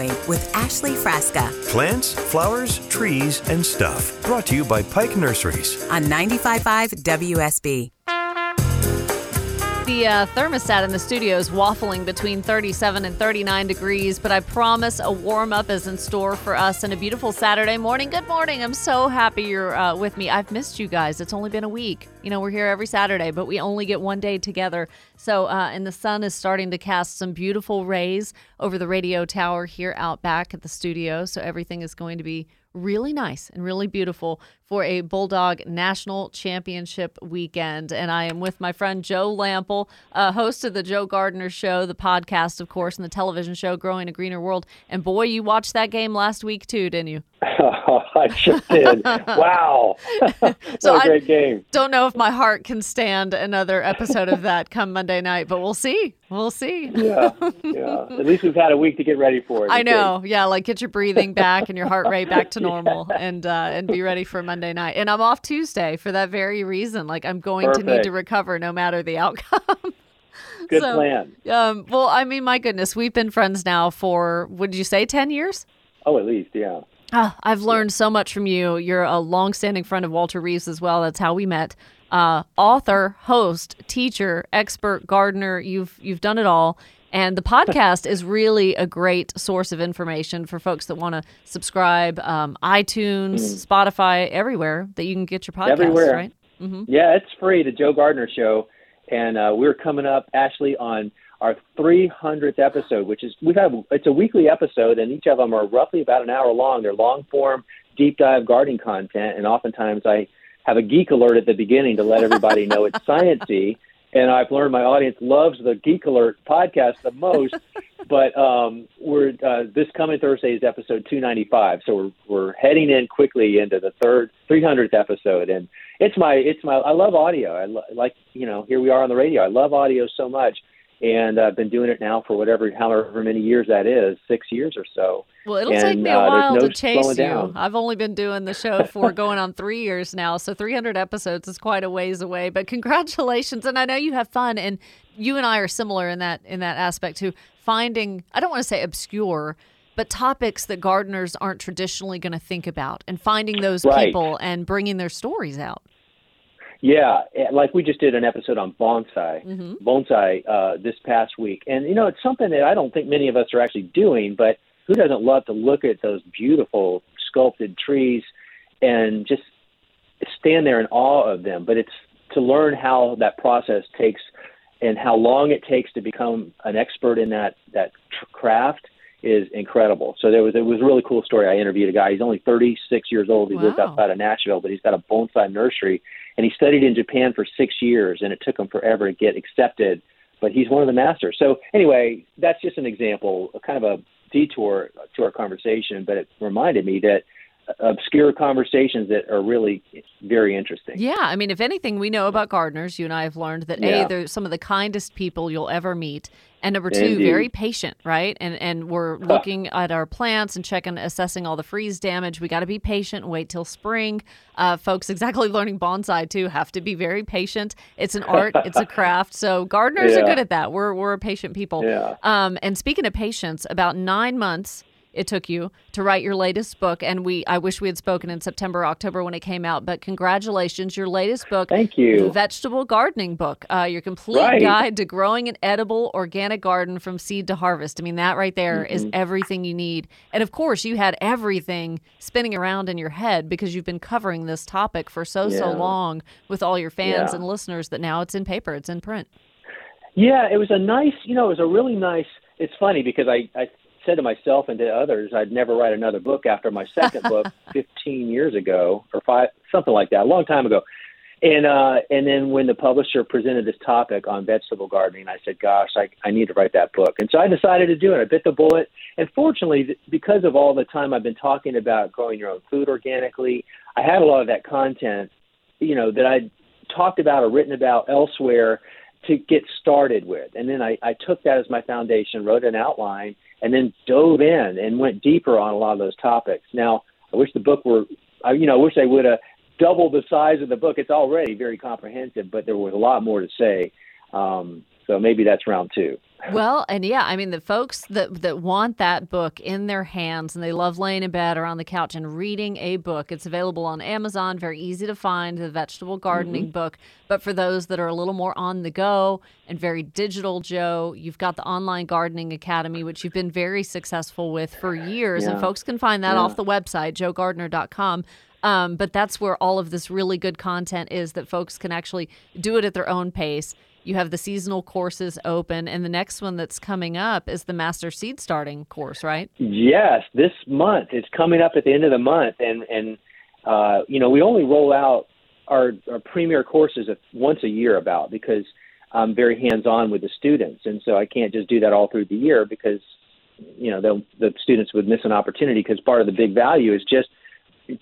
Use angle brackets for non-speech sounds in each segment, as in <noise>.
Growing with Ashley Frasca Plants, flowers, trees, and stuff. Brought to you by Pike Nurseries. on 95.5 WSB. The uh, thermostat in the studio is waffling between 37 and 39 degrees, but I promise a warm up is in store for us and a beautiful Saturday morning. Good morning. I'm so happy you're uh, with me. I've missed you guys. It's only been a week. You know, we're here every Saturday, but we only get one day together. So, uh, and the sun is starting to cast some beautiful rays over the radio tower here out back at the studio. So, everything is going to be really nice and really beautiful for a Bulldog National Championship weekend. And I am with my friend Joe Lamp'l, uh, host of the Joe Gardener Show, the podcast, of course, and the television show Growing a Greener World. And boy, you watched that game last week too, didn't you? <laughs> I sure did. wow. <laughs> So what I- a great game. Don't know if my heart can stand another episode of that come Monday night, but we'll see. We'll see. Yeah. Yeah. At least we've had a week to get ready for it. I Okay. know, yeah. Like get your breathing back and your heart rate back to <laughs> normal, and uh, and be ready for Monday night. And I'm off Tuesday for that very reason. Like I'm going to need to recover no matter the outcome. Good So, plan. Um, well, I mean, my goodness, we've been friends now for would you say ten years? Oh, at least, yeah. Ah, I've learned so much from you. You're a longstanding friend of Walter Reeves as well. That's how we met. Uh, author, host, teacher, expert, gardener. You've you've done it all. And the podcast is really a great source of information for folks that want to subscribe. Um, iTunes, Spotify, everywhere that you can get your podcast. Everywhere. Right? Yeah, it's free, the Joe Gardener Show. And uh, we're coming up, Ashley, on our 300th episode, which is, we've had, it's a weekly episode, and each of them are roughly about an hour long. They're long form, deep dive gardening content. And oftentimes I have a geek alert at the beginning to let everybody know it's sciencey. <laughs> And I've learned my audience loves the Geek Alert podcast the most. <laughs> but um, we're uh, this coming Thursday is episode 295, so we're we're heading in quickly into the third 300th episode, and it's my it's my I love audio. I lo- like you know here we are on the radio. I love audio so much, and I've been doing it now for whatever however many years that is, six years or so. Well, it'll take me a uh, while no to chase you. down. I've only been doing the show for going on three years now, so 300 episodes is quite a ways away. But congratulations, and I know you have fun, and you and I are similar in that in that aspect too. Finding, I don't want to say obscure, but topics that gardeners aren't traditionally going to think about, and finding those Right. people and bringing their stories out. Yeah, eh, like we just did an episode on bonsai, bonsai uh, this past week, and you know it's something that I don't think many of us are actually doing. But who doesn't love to look at those beautiful sculpted trees and just stand there in awe of them? But it's to learn how that process takes and how long it takes to become an expert in that that craft is incredible. So there was it was a really cool story. I interviewed a guy. He's only 36 years old. He lives outside of Nashville, but he's got a bonsai nursery, and he studied in Japan for six years, and it took him forever to get accepted. But he's one of the masters. So anyway, that's just an example, a kind of a detour to our conversation, but it reminded me that obscure conversations that are really very interesting. Yeah, I mean, if anything, we know about gardeners. You and I have learned that a they're some of the kindest people you'll ever meet, and number two, Indeed. very patient, right? And and we're looking at our plants and checking, assessing all the freeze damage. We got to be patient. Wait till spring, uh, folks. Exactly, <laughs> learning bonsai too. Have to be very patient. It's an art. it's a <laughs> craft. So gardeners are good at that. We're we're a patient people. Yeah. Um, and speaking of patience, about nine months it took you to write your latest book. And we, I wish we had spoken in September, October when it came out. But congratulations, your latest book. Thank you. The vegetable gardening book. Uh, your complete Right. guide to growing an edible organic garden from seed to harvest. I mean, that right there is Mm-hmm. everything you need. And of course, you had everything spinning around in your head because you've been covering this topic for so so long with all your fans Yeah. and listeners that now it's in paper, it's in print. Yeah, it was a nice, you know, it was a really nice. It's funny because I, I said to myself and to others, I'd never write another book after my second book <laughs> 15 years ago or five, something like that, a long time ago. And uh, and then when the publisher presented this topic on vegetable gardening, I said, "Gosh, I, I need to write that book." And so I decided to do it. I bit the bullet, and fortunately, because of all the time I've been talking about growing your own food organically, I had a lot of that content, you know, that I talked about or written about elsewhere to get started with. And then I, I took that as my foundation, wrote an outline, and then dove in and went deeper on a lot of those topics. Now, I wish the book were, I, you know, I wish I would have doubled the size of the book. It's already very comprehensive, but there was a lot more to say. Um, so maybe that's round two. Well, and yeah, I mean the folks that that want that book in their hands and they love laying in bed or on the couch and reading a book. It's available on Amazon, very easy to find, the vegetable gardening Mm-hmm. book. But for those that are a little more on the go and very digital, Joe, you've got the Online Gardening Academy, which you've been very successful with for years. And folks can find that off the website, joegardener.com. Um, but that's where all of this really good content is that folks can actually do it at their own pace. You have the seasonal courses open, and the next one that's coming up is the Master Seed Starting course, right? Yes, this month. It's coming up at the end of the month, and and uh, you know we only roll out our, our premier courses once a year about because I'm very hands on with the students, and so I can't just do that all through the year because you know they'll- the students would miss an opportunity because part of the big value is just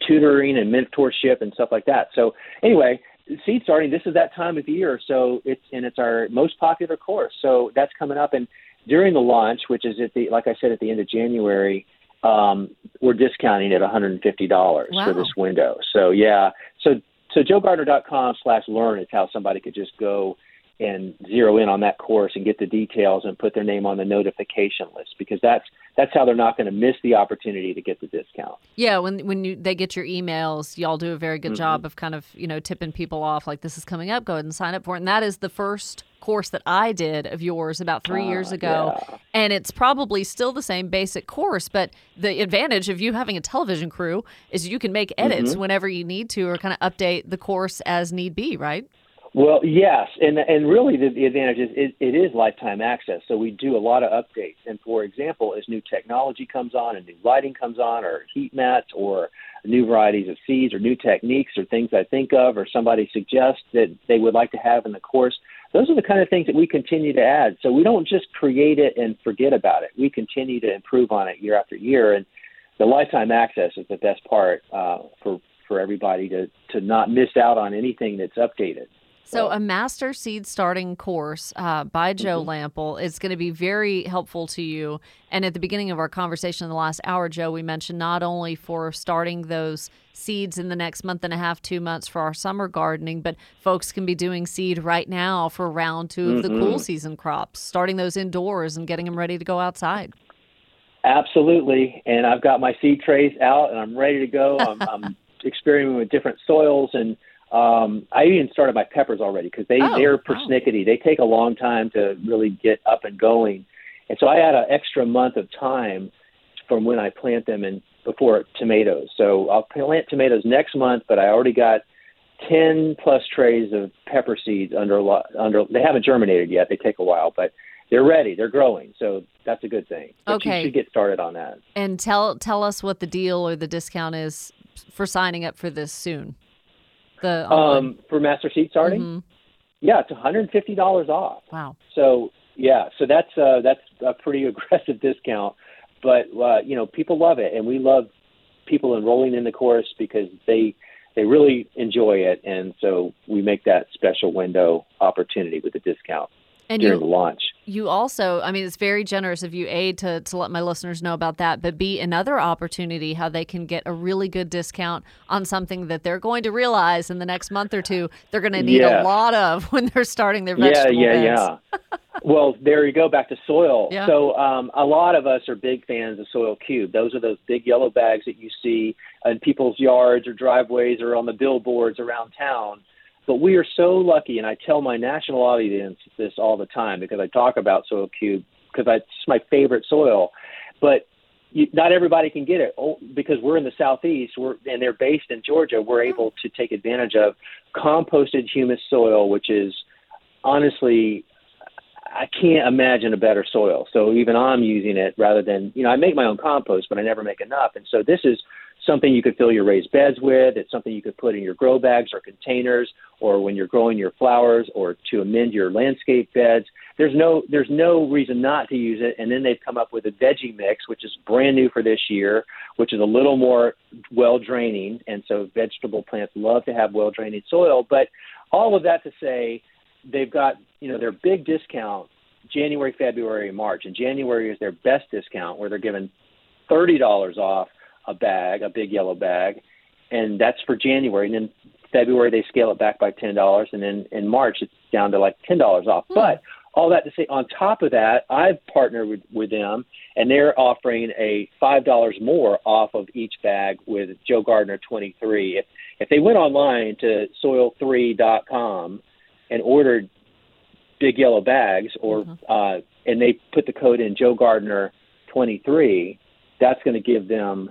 tutoring and mentorship and stuff like that. So anyway, seed starting this is that time of year, so it's and it's our most popular course. So that's coming up, and during the launch, which is at the like I said at the end of January, um, we're discounting at $150 Wow. for this window. So yeah, so so joegardener.com slash learn is how somebody could just go and zero in on that course and get the details and put their name on the notification list because that's that's how they're not going to miss the opportunity to get the discount. Yeah, when when you they get your emails, y'all do a very good job mm-hmm. of kind of you know tipping people off like this is coming up. Go ahead and sign up for it. And that is the first course that I did of yours about three ah, years ago, and it's probably still the same basic course. But the advantage of you having a television crew is you can make edits mm-hmm. whenever you need to, or kind of update the course as need be. Right? Well, yes, and and really the, the advantage is it, it is lifetime access. So we do a lot of updates. And for example, as new technology comes on, and new lighting comes on, or heat mats, or new varieties of seeds, or new techniques, or things I think of, or somebody suggests that they would like to have in the course. Those are the kind of things that we continue to add. So we don't just create it and forget about it. We continue to improve on it year after year. And the lifetime access is the best part uh, for for everybody to to not miss out on anything that's updated. So, a master seed starting course uh, by Joe Lamp'l is going to be very helpful to you. And at the beginning of our conversation in the last hour, Joe, we mentioned not only for starting those seeds in the next month and a half, two months for our summer gardening, but folks can be doing seed right now for round 2 of the cool season crops, starting those indoors and getting them ready to go outside. Absolutely, and I've got my seed trays out, and I'm ready to go. I'm, I'm <laughs> experimenting with different soils, and um, I even started my peppers already because they Oh, they're wow. persnickety. They take a long time to really get up and going, and so I had an extra month of time from when I plant them and before tomatoes. So I'll plant tomatoes next month, but I already got ten plus trays of pepper seeds under under. They haven't germinated yet. They take a while, but they're ready. They're growing, so that's a good thing. But Okay. you should get started on that. And tell tell us what the deal or the discount is for signing up for this soon. The Um, for master seed starting, Mhm. yeah, it's one hundred and fifty dollars off. wow. So yeah, so that's uh, that's a pretty <laughs> aggressive discount, but uh, you know people love it, and we love people enrolling in the course because they they really enjoy it, and so we make that special window opportunity with the discount And during the launch. You also, I mean, it's very generous of you, A, to, to let my listeners know about that, but B, another opportunity how they can get a really good discount on something that they're going to realize in the next month or two they're going to need Yes. a lot of <laughs> when they're starting their Yeah, yeah, beds. yeah. Well, there you go, back to soil. Yeah. So um, a lot of us are big fans of Soil3. Those are those big yellow bags that you see in people's yards or driveways or on the billboards around town. But we are so lucky, and I tell my national audience this all the time because I talk about Soil Cube because it's my favorite soil. But you, not everybody can get it oh, because we're in the southeast, we're, and they're based in Georgia. We're mm-hmm. able to take advantage of composted humus soil, which is honestly I can't imagine a better soil. So even I'm using it rather than, you know, I make my own compost, but I never make enough. And so this is something you could fill your raised beds with. It's something you could put in your grow bags or containers or when you're growing your flowers or to amend your landscape beds. There's no there's no reason not to use it. And then they've come up with a veggie mix, which is brand new for this year, which is a little more well draining. And so vegetable plants love to have well draining soil. But all of that to say they've got you know their big discount January, February, March. And January is their best discount where they're giving thirty dollars off a bag, a big yellow bag, and that's for January. And then February they scale it back by ten dollars, and then in March it's down to like ten dollars off. But all that to say, on top of that, I've partnered with, with them, and they're offering a five dollars more off of each bag with Joe Gardener twenty three. If if they went online to soil3.com and ordered big yellow bags or uh and they put the code in Joe Gardener 23 that's going to give them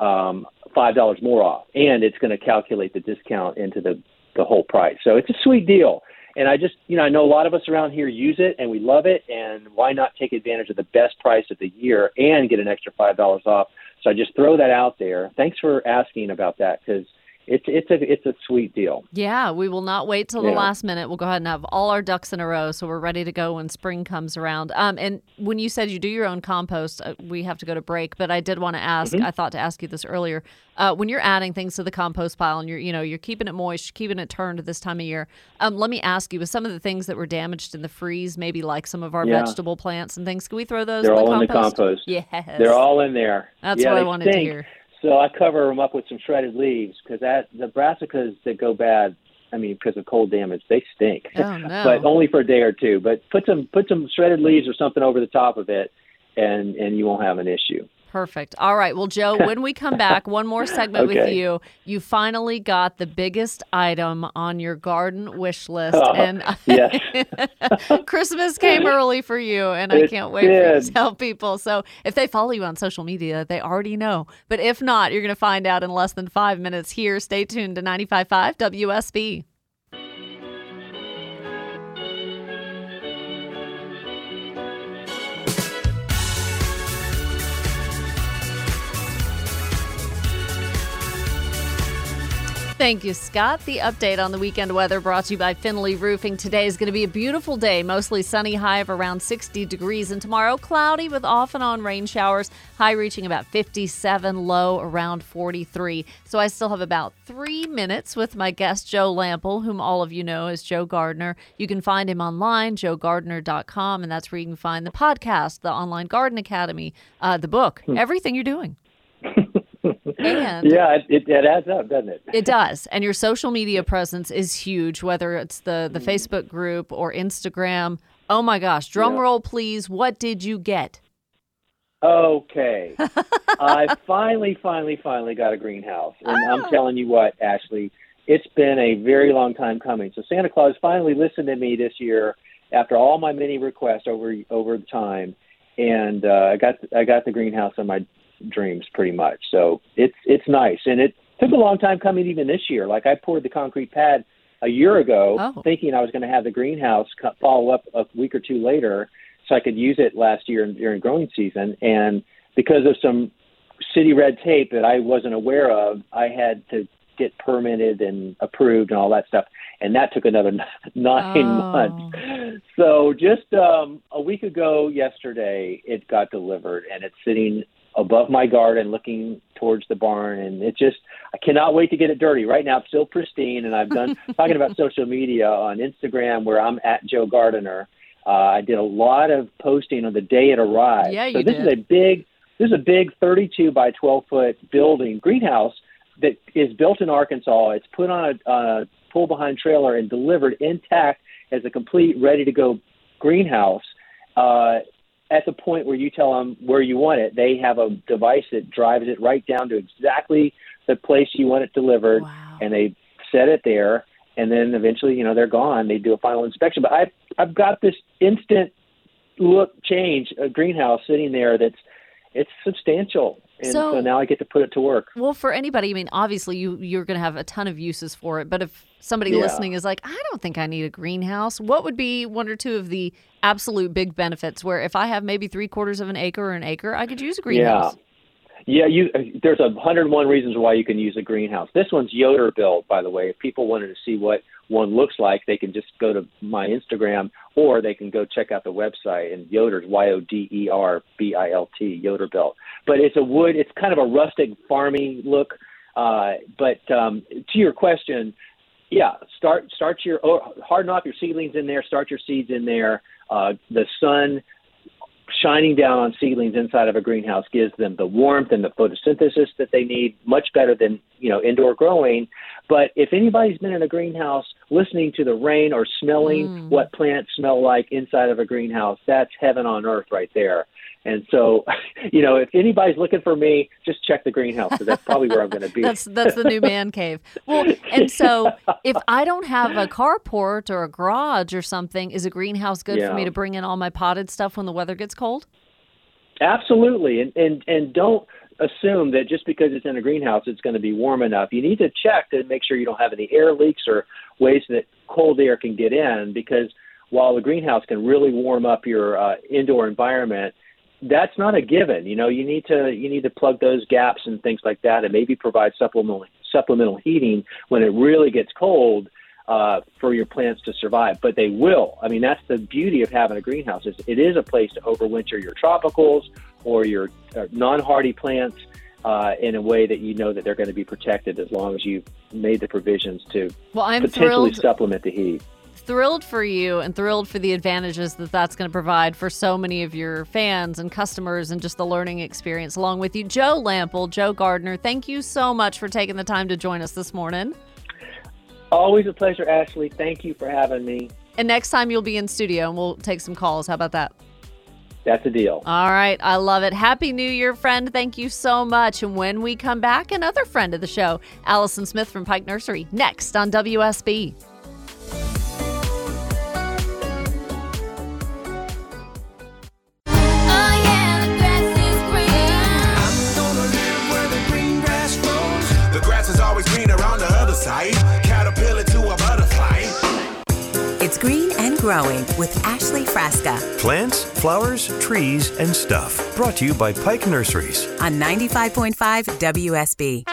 um five dollars more off and it's going to calculate the discount into the the whole price. So it's a sweet deal. And I just you know I know a lot of us around here use it and we love it and why not take advantage of the best price of the year and get an extra five dollars off? So I just throw that out there. Thanks for asking about that because it's it's a it's a sweet deal Yeah, we will not wait till the Yeah. last minute. We'll go ahead and have all our ducks in a row, so we're ready to go when spring comes around. Um, and when you said you do your own compost, uh, we have to go to break. But I did want to ask. Mm-hmm. I thought to ask you this earlier. Uh, when you're adding things to the compost pile and you're you know you're keeping it moist, keeping it turned this time of year. Um, let me ask you: with some of the things that were damaged in the freeze, maybe like some of our Yeah. vegetable plants and things, can we throw those? They're in all the in the compost? Yes, They're all in there. That's yeah, what I wanted to hear. So I cover them up with some shredded leaves because that the brassicas that go bad. I mean, because of cold damage, they stink. Oh, no. <laughs> but only for a day or two. But put some put some shredded leaves or something over the top of it, and and you won't have an issue. Perfect. All right. Well, Joe, when we come back, one more segment with you. You finally got the biggest item on your garden wish list. Oh, and <laughs> yes. <laughs> Christmas came early for you, and I can't wait for you to tell people. So if they follow you on social media, they already know. But if not, you're going to find out in less than five minutes here. Stay tuned to 95.5 WSB. Thank you, Scott. The update on the weekend weather brought to you by Finley Roofing. Today is going to be a beautiful day, mostly sunny, high of around 60 degrees, and tomorrow cloudy with off and on rain showers, high reaching about 57, low around 43. So I still have about three minutes with my guest, Joe Lamp'l, whom all of you know as Joe Gardener. You can find him online, joegardener.com, and that's where you can find the podcast, the Online Garden Academy, uh, the book, everything you're doing. <laughs> and Yeah, it, it, it adds up, doesn't it? it does. And your social media presence is huge, whether it's the, the Facebook group or Instagram. Oh my gosh, drum Yeah. roll, please. What did you get? Okay. <laughs> I finally, finally, finally got a greenhouse. And Ah. I'm telling you what, Ashley, it's been a very long time coming. So Santa Claus finally listened to me this year after all my many requests over over the time. And uh, I got I got the greenhouse on my dreams pretty much. So it's it's nice. And it took a long time coming even this year. Like I poured the concrete pad a year ago Oh. thinking I was going to have the greenhouse follow up a week or two later so I could use it last year during growing season. And because of some city red tape that I wasn't aware of, I had to get permitted and approved and all that stuff. And that took another <laughs> nine Oh. months. So just um, a week ago yesterday, it got delivered and it's sitting above my garden looking towards the barn and it just I cannot wait to get it dirty. Right now it's still pristine and I've done <laughs> talking about social media on Instagram where I'm at Joe Gardener. Uh, I did a lot of posting on the day it arrived. Yeah, you so this did. is a big this is a big 32 by 12 foot building greenhouse that is built in Arkansas. It's put on a, on a pull behind trailer and delivered intact as a complete ready to go greenhouse, uh, at the point where you tell them where you want it, they have a device that drives it right down to exactly the place you want it delivered, Wow. and they set it there. And then eventually, you know, they're gone. They do a final inspection. But I've I've got this instant look change a greenhouse sitting there that's it's substantial, and So- so now I get to put it to work. Well, for anybody, I mean, obviously you you're going to have a ton of uses for it. But if somebody Yeah. listening is like, I don't think I need a greenhouse, what would be one or two of the absolute big benefits? Where if I have maybe three quarters of an acre or an acre, I could use a greenhouse. Yeah, you. uh, There's a hundred and one reasons why you can use a greenhouse. This one's Yoder built, by the way. If people wanted to see what one looks like, they can just go to my Instagram, or they can go check out the website. And Yoder's Y O D E R B I L T Yoder built. But it's a wood. It's kind of a rustic, farming look. Uh, but um, to your question, yeah, start start your oh, harden off your seedlings in there. Start your seeds in there. Uh, the sun shining down on seedlings inside of a greenhouse gives them the warmth and the photosynthesis that they need much better than you know indoor growing. But if anybody's been in a greenhouse listening to the rain or smelling mm. what plants smell like inside of a greenhouse that's heaven on earth right there and so <laughs> you know if anybody's looking for me just check the greenhouse because that's probably where i'm going to be That's that's the new man cave. Well, and so if I don't have a carport or a garage or something, is a greenhouse good for me to bring in all my potted stuff when the weather gets cold? Absolutely, and and and don't assume that just because it's in a greenhouse it's going to be warm enough. You need to check to make sure you don't have any air leaks or ways that cold air can get in. Because while the greenhouse can really warm up your uh, indoor environment, that's not a given. You know, you need to you need to plug those gaps and things like that, and maybe provide supplemental supplemental heating when it really gets cold uh, for your plants to survive. But they will. I mean, that's the beauty of having a greenhouse. Is it is a place to overwinter your tropicals or your uh, non-hardy plants uh, in a way that you know that they're going to be protected as long as you've made the provisions to Well, I'm potentially thrilled supplement the heat. Thrilled for you and thrilled for the advantages that that's going to provide for so many of your fans and customers and just the learning experience along with you. Joe Lamp'l, Joe Gardener, thank you so much for taking the time to join us this morning. Always a pleasure, Ashley. Thank you for having me. And next time you'll be in studio and we'll take some calls. How about that? That's a deal. All right. I love it. Happy New Year, friend. Thank you so much. And when we come back, another friend of the show, Allison Smith from Pike Nursery, next on WSB. Growing with Ashley Frasca Plants, flowers, trees, and stuff. Brought to you by Pike Nurseries. on 95.5 WSB.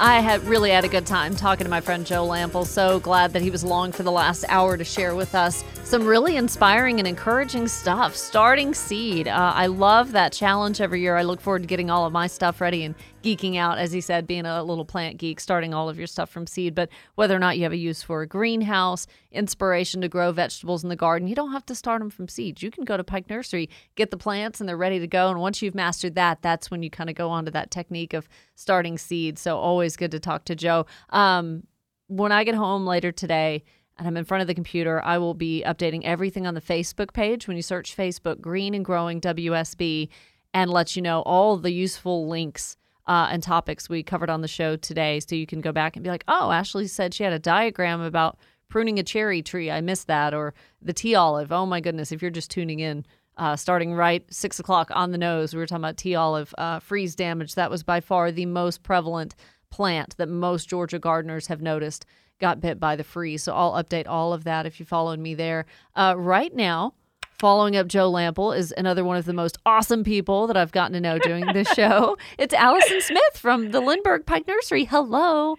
I had really had a good time talking to my friend Joe Lamp'l. So glad that he was along for the last hour to share with us some really inspiring and encouraging stuff. Starting seed. Uh, I love that challenge every year. I look forward to getting all of my stuff ready and geeking out, as he said, being a little plant geek, starting all of your stuff from seed. But whether or not you have a use for a greenhouse, inspiration to grow vegetables in the garden, you don't have to start them from seeds. You can go to Pike Nursery, get the plants, and they're ready to go. And once you've mastered that, that's when you kind of go on to that technique of starting seed. So always good to talk to Joe. Um, when I get home later today and I'm in front of the computer, I will be updating everything on the Facebook page. When you search Facebook, Green and Growing WSB, and let you know all the useful links uh, and topics we covered on the show today. So you can go back and be like, oh, Ashley said she had a diagram about pruning a cherry tree. I missed that. Or the tea olive. Oh my goodness. If you're just tuning in, uh, starting right six o'clock on the nose, we were talking about tea olive uh, freeze damage. That was by far the most prevalent plant that most Georgia gardeners have noticed got bit by the freeze. So I'll update all of that if you followed me there. Uh, right now, following up Joe Lamp'l is another one of the most awesome people that I've gotten to know doing this show. <laughs> It's Allison Smith from the Lindbergh Pike Nursery. Hello.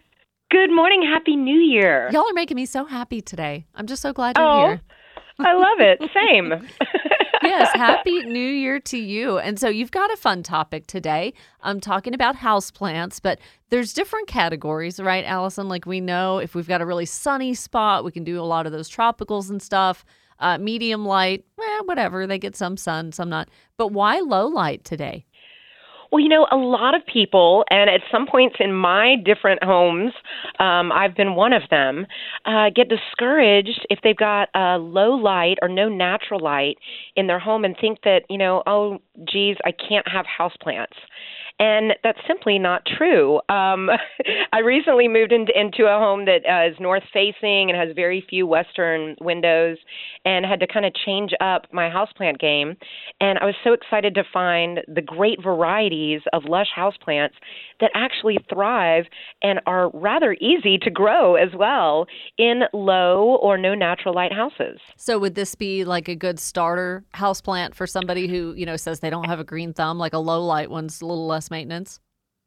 Good morning. Happy New Year. Y'all are making me so happy today. I'm just so glad you're Oh, here. I love it. <laughs> Same. yes, happy <laughs> new year to you. And so you've got a fun topic today. I'm talking about houseplants, but there's different categories, right, Allison? Like we know if we've got a really sunny spot, we can do a lot of those tropicals and stuff. Uh, medium light, eh, whatever, they get some sun, some not. But why low light today? Well, you know, a lot of people, and at some points in my different homes, um, I've been one of them, uh, get discouraged if they've got uh, low light or no natural light in their home and think that, you know, oh, geez, I can't have houseplants. And that's simply not true. Um, <laughs> I recently moved into, into a home that uh, is north facing and has very few western windows and had to kind of change up my houseplant game. And I was so excited to find the great varieties of lush houseplants that actually thrive and are rather easy to grow as well in low or no natural light houses. So would this be like a good starter houseplant for somebody who, you know, says they don't have a green thumb, like a low light one's a little less maintenance?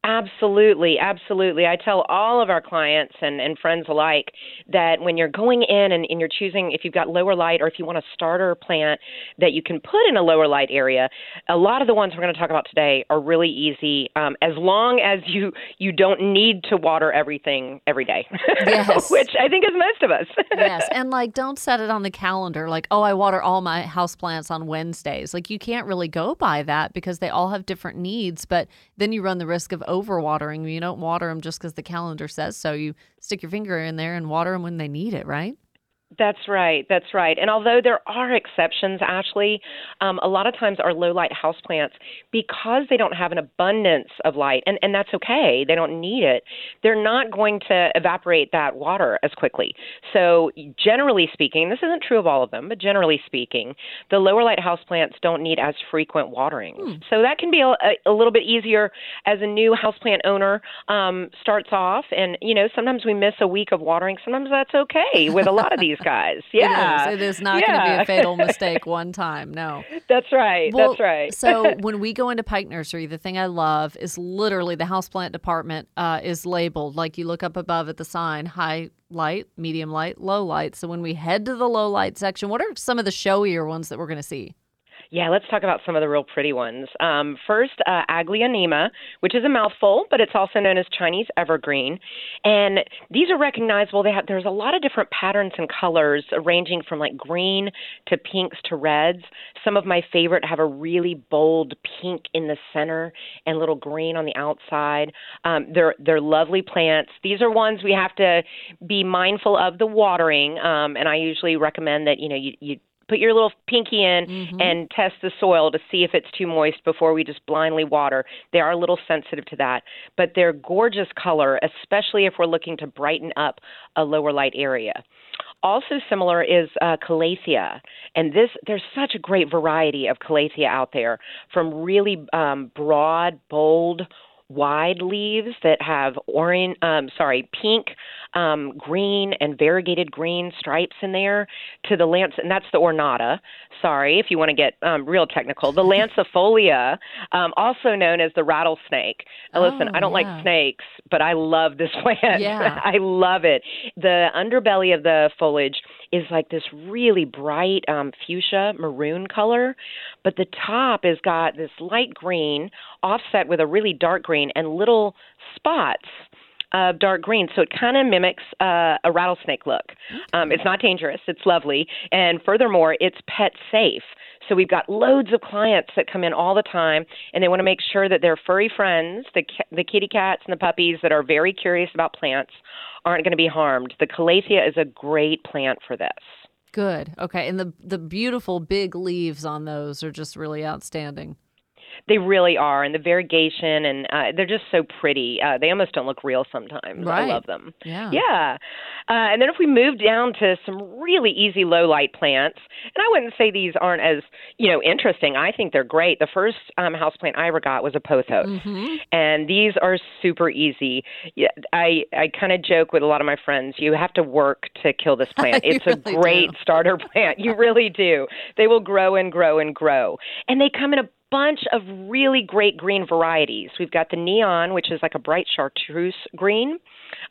Absolutely, absolutely. I tell all of our clients and, and friends alike that when you're going in and, and you're choosing if you've got lower light or if you want a starter plant that you can put in a lower light area, a lot of the ones we're going to talk about today are really easy um, as long as you you don't need to water everything every day, Yes. <laughs> which I think is most of us. yes. And <laughs> like, don't set it on the calendar like, oh, I water all my houseplants on Wednesdays. Like, you can't really go by that because they all have different needs. But then you run the risk of overwatering. You don't water them just because the calendar says so. You stick your finger in there and water them when they need it, right? That's right. That's right. And although there are exceptions, Ashley, um, a lot of times our low light houseplants, because they don't have an abundance of light, and, and that's okay, they don't need it, they're not going to evaporate that water as quickly. So, generally speaking, this isn't true of all of them, but generally speaking, the lower light houseplants don't need as frequent watering. So, that can be a, a, a little bit easier as a new houseplant owner um, starts off. And, you know, sometimes we miss a week of watering. Sometimes that's okay with a lot of these guys. <laughs> Yeah. It is. It is not going to be a fatal mistake <laughs> one time. No. That's right. Well, That's right. so <laughs> when we go into Pike Nursery, the thing I love is literally the houseplant department uh, is labeled like you look up above at the sign high light, medium light, low light. So when we head to the low light section, what are some of the showier ones that we're going to see? Yeah, let's talk about some of the real pretty ones. Um, first, uh, Aglaonema, which is a mouthful, but it's also known as Chinese evergreen. And these are recognizable. They have, there's a lot of different patterns and colors, uh, ranging from like green to pinks to reds. Some of my favorite have a really bold pink in the center and little green on the outside. Um, they're they're lovely plants. These are ones we have to be mindful of the watering. Um, and I usually recommend that you know you you put your little pinky in and test the soil to see if it's too moist before we just blindly water. They are a little sensitive to that, but they're gorgeous color, especially if we're looking to brighten up a lower light area. Also similar is uh, calathea, and this there's such a great variety of calathea out there, from really um, broad, bold, wide leaves that have orange, um, sorry, pink, um, green, and variegated green stripes in there, to the lance, and that's the ornata. Sorry, if you want to get um, real technical, the <laughs> lancifolia, um, also known as the rattlesnake. Now, listen, Oh, I don't yeah. like snakes, but I love this <laughs> plant. Yeah. <laughs> I love it. The underbelly of the foliage is like this really bright um, fuchsia maroon color, but the top has got this light green offset with a really dark green and little spots of dark green. So it kind of mimics uh, a rattlesnake look. Um, it's not dangerous. It's lovely, and furthermore, it's pet safe. So we've got loads of clients that come in all the time, and they want to make sure that their furry friends, the the kitty cats and the puppies that are very curious about plants, aren't going to be harmed. The calathea is a great plant for this. Good. Okay. And the the beautiful big leaves on those are just really outstanding. They really are, and the variegation, and uh, they're just so pretty. Uh, they almost don't look real sometimes. Right. I love them. Yeah. Yeah. Uh, and then if we move down to some really easy low light plants, and I wouldn't say these aren't as you know interesting. I think they're great. The first um, house plant I ever got was a pothos, Mm-hmm. and these are super easy. Yeah, I I kind of joke with a lot of my friends. You have to work to kill this <laughs> plant. It's a great do. starter <laughs> plant. You really do. They will grow and grow and grow, and they come in a bunch of really great green varieties. We've got the neon, which is like a bright chartreuse green,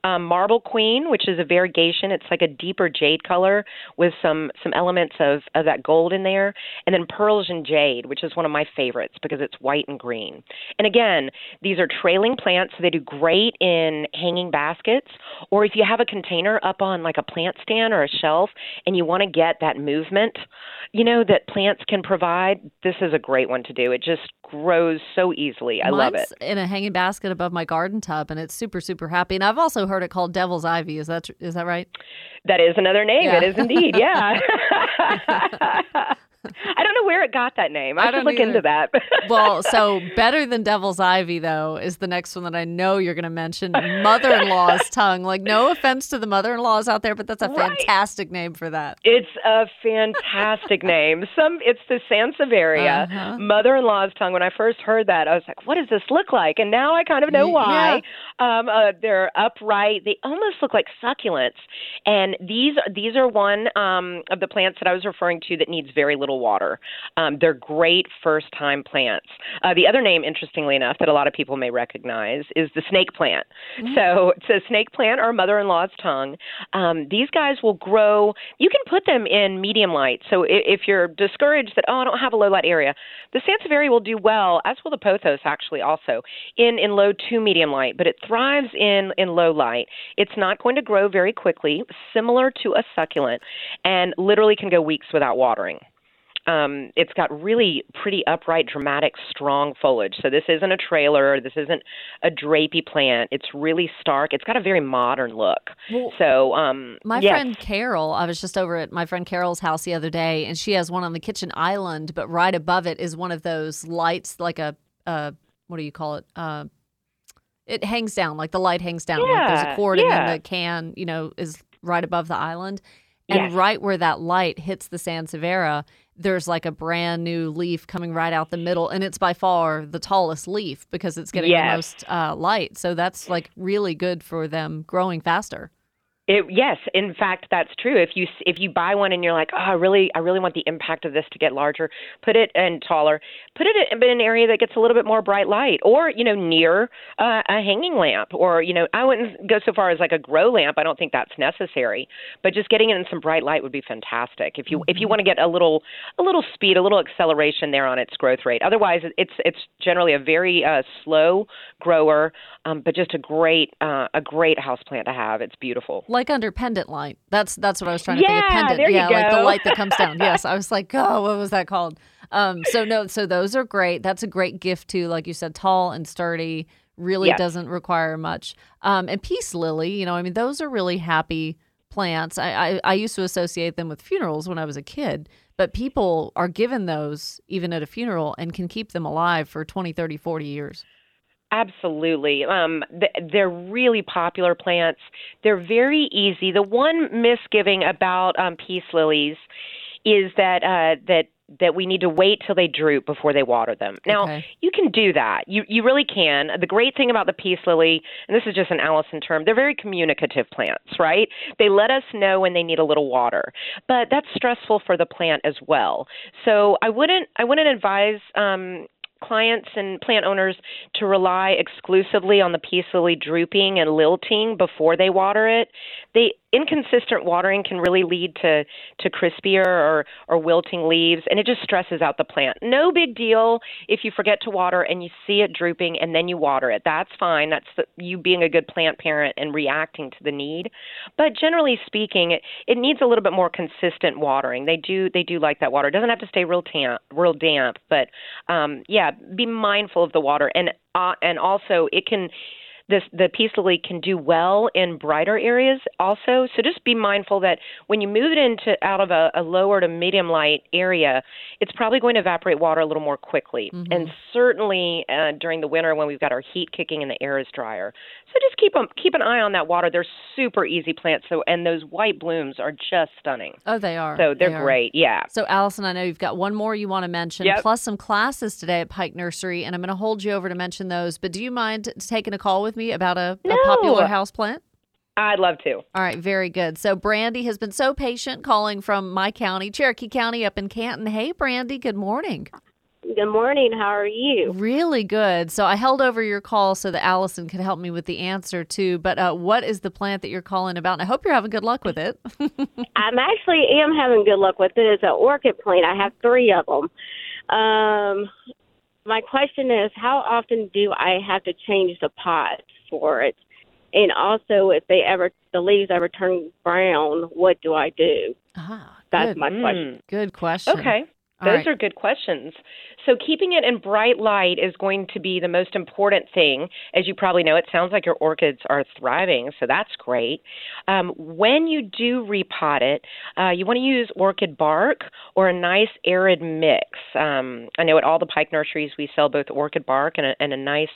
um, marble queen, which is a variegation. It's like a deeper jade color with some some elements of of that gold in there, and then Persian jade, which is one of my favorites because it's white and green. And again, these are trailing plants, so they do great in hanging baskets, or if you have a container up on like a plant stand or a shelf, and you want to get that movement, you know that plants can provide. This is a great one to do. It just grows so easily. I love it. In a hanging basket above my garden tub, and it's super, super happy. And I've also heard it called devil's ivy. Is that is that right? That is another name. Yeah. It is indeed. Yeah. <laughs> <laughs> <laughs> I don't know where it got that name. I, I should don't look either. into that. <laughs> Well, so better than devil's ivy though is the next one that I know you're going to mention. Mother-in-law's <laughs> tongue. Like, no offense to the mother-in-laws out there, but that's a Right. fantastic name for that. It's a fantastic name. Some it's the Sansevieria, Uh-huh. mother-in-law's tongue. When I first heard that, I was like, "What does this look like?" And now I kind of know why. Um, uh, they're upright. They almost look like succulents. And these these are one um, of the plants that I was referring to that needs very little water. Um, they're great first-time plants. Uh, the other name, interestingly enough, that a lot of people may recognize is the snake plant. So it's a snake plant or mother-in-law's tongue. Um, these guys will grow. You can put them in medium light. So if, if you're discouraged that oh I don't have a low light area, the Sansevieria will do well, as will the pothos actually also in in low to medium light. But it thrives in in low light. It's not going to grow very quickly, similar to a succulent, and literally can go weeks without watering um, it's got really pretty upright, dramatic, strong foliage. So this isn't a trailer. This isn't a drapey plant. It's really stark. It's got a very modern look. Well, so um, My yes. friend Carol, I was just over at my friend Carol's house the other day, and she has one on the kitchen island, but right above it is one of those lights, like a, uh, what do you call it? Uh, it hangs down, like the light hangs down. like there's a Yeah, cord, and yeah. then the can, you know, is right above the island. And Yes. right where that light hits the Sansevieria, there's like a brand new leaf coming right out the middle, and it's by far the tallest leaf because it's getting the most uh, light. So that's like really good for them growing faster. It, yes, in fact, that's true. If you if you buy one and you're like, oh, I really I really want the impact of this to get larger, put it and taller, put it in an area that gets a little bit more bright light, or you know near uh, a hanging lamp, or you know I wouldn't go so far as like a grow lamp. I don't think that's necessary, but just getting it in some bright light would be fantastic. If you if you want to get a little a little speed, a little acceleration there on its growth rate. Otherwise, it's it's generally a very uh, slow grower, um, but just a great uh, a great house plant to have. It's beautiful. like under pendant light. That's that's what I was trying to think of. Yeah, Pendant, there you yeah, like the light that comes down. <laughs> Yes, I was like, oh, what was that called? Um, so no, so those are great. That's a great gift too. Like you said, tall and sturdy. Really Yes. doesn't require much. Um, and peace lily, you know, I mean, those are really happy plants. I, I I used to associate them with funerals when I was a kid, but people are given those even at a funeral and can keep them alive for 20, 30, 40 years. Absolutely. Um, th- they're really popular plants. They're very easy. The one misgiving about um, peace lilies is that uh, that that we need to wait till they droop before they water them. Now, Okay. you can do that. You you really can. The great thing about the peace lily, and this is just an Allison term, they're very communicative plants, right? They let us know when they need a little water, but that's stressful for the plant as well. So I wouldn't I wouldn't advise. Um, clients and plant owners to rely exclusively on the peace lily drooping and lilting before they water it. They inconsistent watering can really lead to to crispier or or wilting leaves and it just stresses out the plant. No big deal if you forget to water and you see it drooping and then you water it. That's fine. That's the, you being a good plant parent and reacting to the need. But generally speaking, it, it needs a little bit more consistent watering. They do they do like that water. It doesn't have to stay real damp, real damp, but um yeah, be mindful of the water and uh, and also it can this the peace lily can do well in brighter areas also. So just be mindful that when you move it into out of a, a lower to medium light area, it's probably going to evaporate water a little more quickly. And certainly uh, during the winter when we've got our heat kicking and the air is drier. So just keep 'em- keep an eye on that water. They're super easy plants. So and those white blooms are just stunning. Oh, they are. So they're They are. great. Yeah. So, Allison, I know you've got one more you want to mention, Yep. plus some classes today at Pike Nursery, and I'm going to hold you over to mention those. But do you mind taking a call with me about a, a popular house plant? I'd love to. All right, very good. So, Brandy has been so patient calling from my county, Cherokee County, up in Canton. Hey, Brandy, good morning. Good morning. How are you? Really good. So, I held over your call so that Allison could help me with the answer too. But uh, what is the plant that you're calling about? And I hope you're having good luck with it. <laughs> I'm actually am having good luck with it. It's an orchid plant. I have three of them. Um, my question is, how often do I have to change the pots for it? And also, if they ever the leaves ever turn brown, what do I do? ah, That's good. my question. Good question. Okay. All Those right. are good questions. So keeping it in bright light is going to be the most important thing. As you probably know, it sounds like your orchids are thriving, so that's great. Um, when you do repot it, uh, you want to use orchid bark or a nice arid mix. Um, I know at all the Pike nurseries we sell both orchid bark and a, and a nice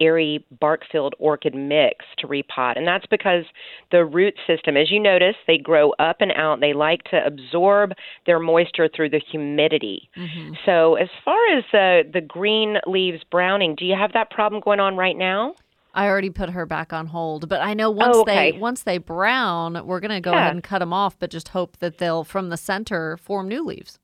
airy bark-filled orchid mix to repot, and that's because the root system, as you notice, they grow up and out. They like to absorb their moisture through the humidity. So as far as uh, the green leaves browning, do you have that problem going on right now? I already put her back on hold, but I know once Oh, okay. they once they brown, we're gonna go Yeah. ahead and cut them off, but just hope that they'll from the center form new leaves.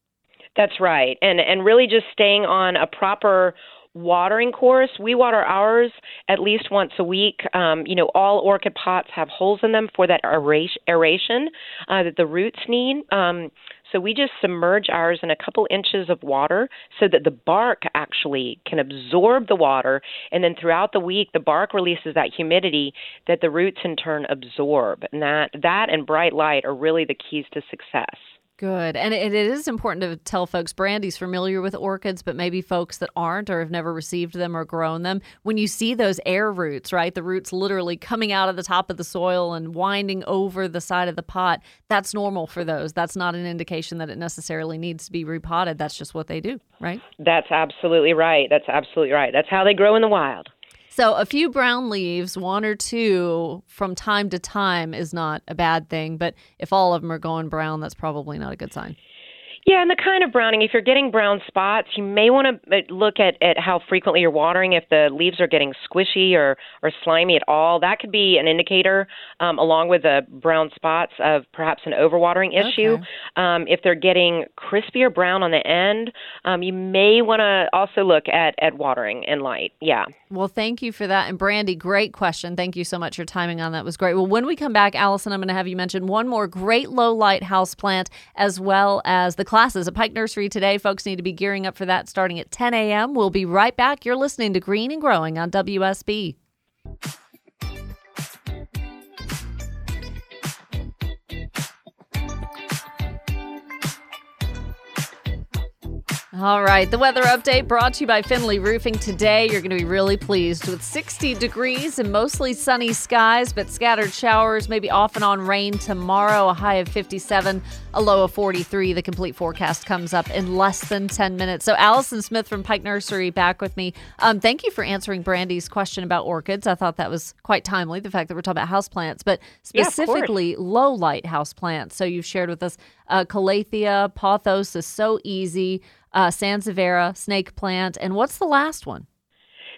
That's right. And and really just staying on a proper watering course. We water ours at least once a week. Um, you know, all orchid pots have holes in them for that aeration, aeration uh, that the roots need. Um, so we just submerge ours in a couple inches of water so that the bark actually can absorb the water, and then throughout the week the bark releases that humidity that the roots in turn absorb. And that that and bright light are really the keys to success. Good. And it, it is important to tell folks Brandy's familiar with orchids, but maybe folks that aren't or have never received them or grown them. When you see those air roots, right? The roots literally coming out of the top of the soil and winding over the side of the pot, that's normal for those. That's not an indication that it necessarily needs to be repotted. That's just what they do, right? That's absolutely right. That's absolutely right. That's how they grow in the wild. So a few brown leaves, one or two from time to time is not a bad thing, but if all of them are going brown, that's probably not a good sign. Yeah, and the kind of browning, if you're getting brown spots, you may want to look at, at how frequently you're watering. If the leaves are getting squishy or, or slimy at all, that could be an indicator, um, along with the brown spots, of perhaps an overwatering issue. Okay. Um, if they're getting crispy or brown on the end, um, you may want to also look at, at watering and light. Yeah. Well, thank you for that. And Brandy, great question. Thank you so much. Your timing on that was great. Well, when we come back, Allison, I'm going to have you mention one more great low light house plant as well as the classes at Pike Nursery today. Folks need to be gearing up for that starting at 10 a.m. We'll be right back. You're listening to Green and Growing on WSB. All right, the weather update brought to you by Finley Roofing. Today, you're going to be really pleased with 60 degrees and mostly sunny skies, but scattered showers, maybe off and on rain tomorrow. A high of 57, a low of 43. The complete forecast comes up in less than 10 minutes. So, Allison Smith from Pike Nursery back with me. Um, thank you for answering Brandy's question about orchids. I thought that was quite timely, the fact that we're talking about houseplants, but Yeah, specifically low light houseplants. So, you've shared with us uh, Calathea, Pothos is so easy uh, Sansevieria, snake plant, and what's the last one?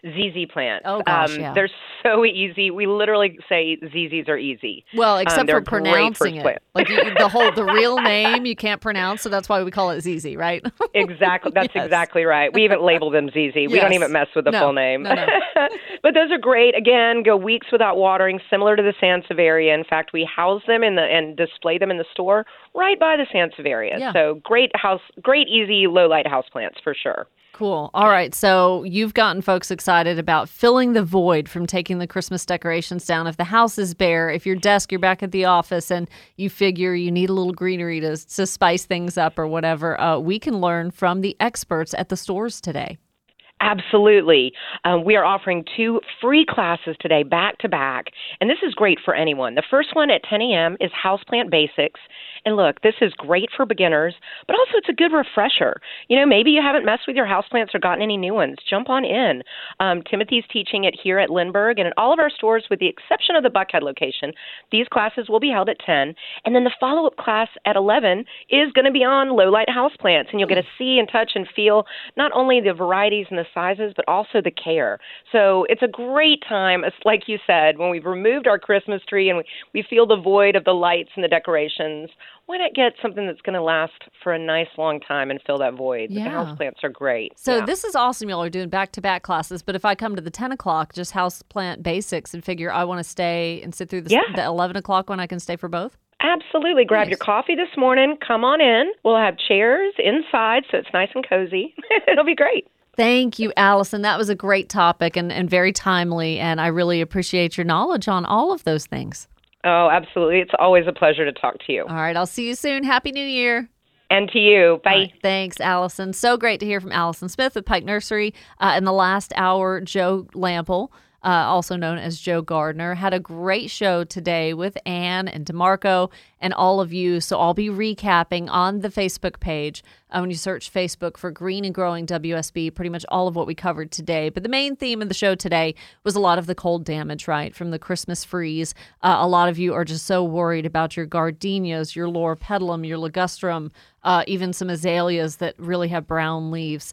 ZZ plants. Oh, gosh, um, yeah. They're so easy. We literally say ZZs are easy. Well, Um, except they're for pronouncing it, like the whole the real <laughs> name you can't pronounce, so that's why we call it ZZ, right? <laughs> Exactly. That's Yes. exactly right. We even label them ZZ. We Yes. don't even mess with the No, full name. no, no. <laughs> but those are great. Again, go weeks without watering, similar to the Sansevieria. In fact, we house them in the and display them in the store right by the Sansevieria. Yeah. So great house, great easy low light house plants for sure. Cool. All right. So you've gotten folks excited about filling the void from taking the Christmas decorations down. If the house is bare, if your desk, you're back at the office and you figure you need a little greenery to, to spice things up or whatever, uh, we can learn from the experts at the stores today. Absolutely. Um, we are offering two free classes today, back to back, and this is great for anyone. The first one at 10 a.m. is Houseplant Basics. And look, this is great for beginners, but also it's a good refresher. You know, maybe you haven't messed with your houseplants or gotten any new ones. Jump on in. Um, Timothy's teaching it here at Lindbergh and at all of our stores, with the exception of the Buckhead location. These classes will be held at 10. And then the follow up class at 11 is going to be on low light houseplants, and you'll get to see and touch and feel not only the varieties and the sizes, but also the care. So it's a great time, it's like you said, when we've removed our Christmas tree and we, we feel the void of the lights and the decorations. Why not get something that's going to last for a nice long time and fill that void? The Yeah. houseplants are great. So Yeah. this is awesome. Y'all are doing back to back classes. But if I come to the 10 o'clock, just house plant basics and figure I want to stay and sit through the, Yeah. the 11 o'clock when I can stay for both? Absolutely. Grab your coffee this morning. Come on in. We'll have chairs inside so it's nice and cozy. <laughs> It'll be great. Thank you, Allison. That was a great topic and, and very timely. And I really appreciate your knowledge on all of those things. Oh, absolutely. It's always a pleasure to talk to you. All right. I'll see you soon. Happy New Year. And to you. Bye. Right, thanks, Allison. So great to hear from Allison Smith with Pike Nursery. Uh, in the last hour, Joe Lamp'l, uh, also known as Joe Gardener, had a great show today with Anne and DeMarco and all of you. So I'll be recapping on the Facebook page uh, when you search Facebook for Green and Growing WSB, pretty much all of what we covered today. But the main theme of the show today was a lot of the cold damage, right, from the Christmas freeze. Uh, a lot of you are just so worried about your gardenias, your loropetalum, your ligustrum, uh, even some azaleas that really have brown leaves.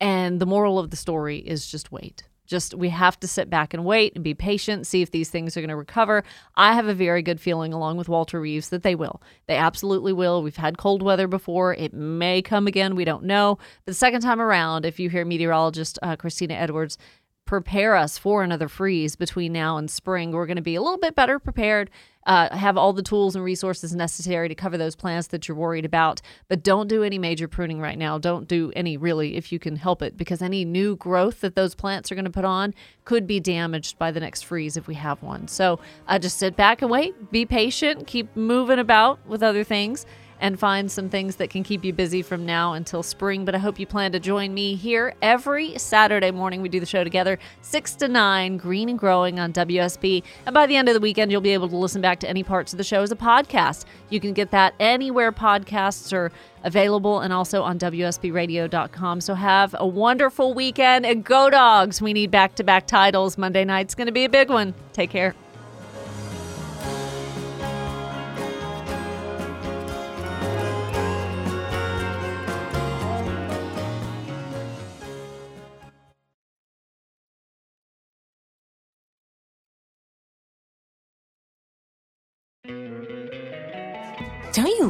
And the moral of the story is just wait. Just we have to sit back and wait and be patient, see if these things are going to recover. I have a very good feeling, along with Walter Reeves, that they will. They absolutely will. We've had cold weather before. It may come again. We don't know. But the second time around, if you hear meteorologist uh, Christina Edwards prepare us for another freeze between now and spring, we're going to be a little bit better prepared uh, have all the tools and resources necessary to cover those plants that you're worried about. But don't do any major pruning right now. Don't do any really if you can help it, because any new growth that those plants are going to put on could be damaged by the next freeze if we have one. So uh, just sit back and wait, be patient, keep moving about with other things and find some things that can keep you busy from now until spring. But I hope you plan to join me here every Saturday morning. We do the show together, 6 to 9, Green and Growing on WSB. And by the end of the weekend, you'll be able to listen back to any parts of the show as a podcast. You can get that anywhere podcasts are available and also on WSBradio.com. So have a wonderful weekend and go dogs. We need back to back titles. Monday night's going to be a big one. Take care.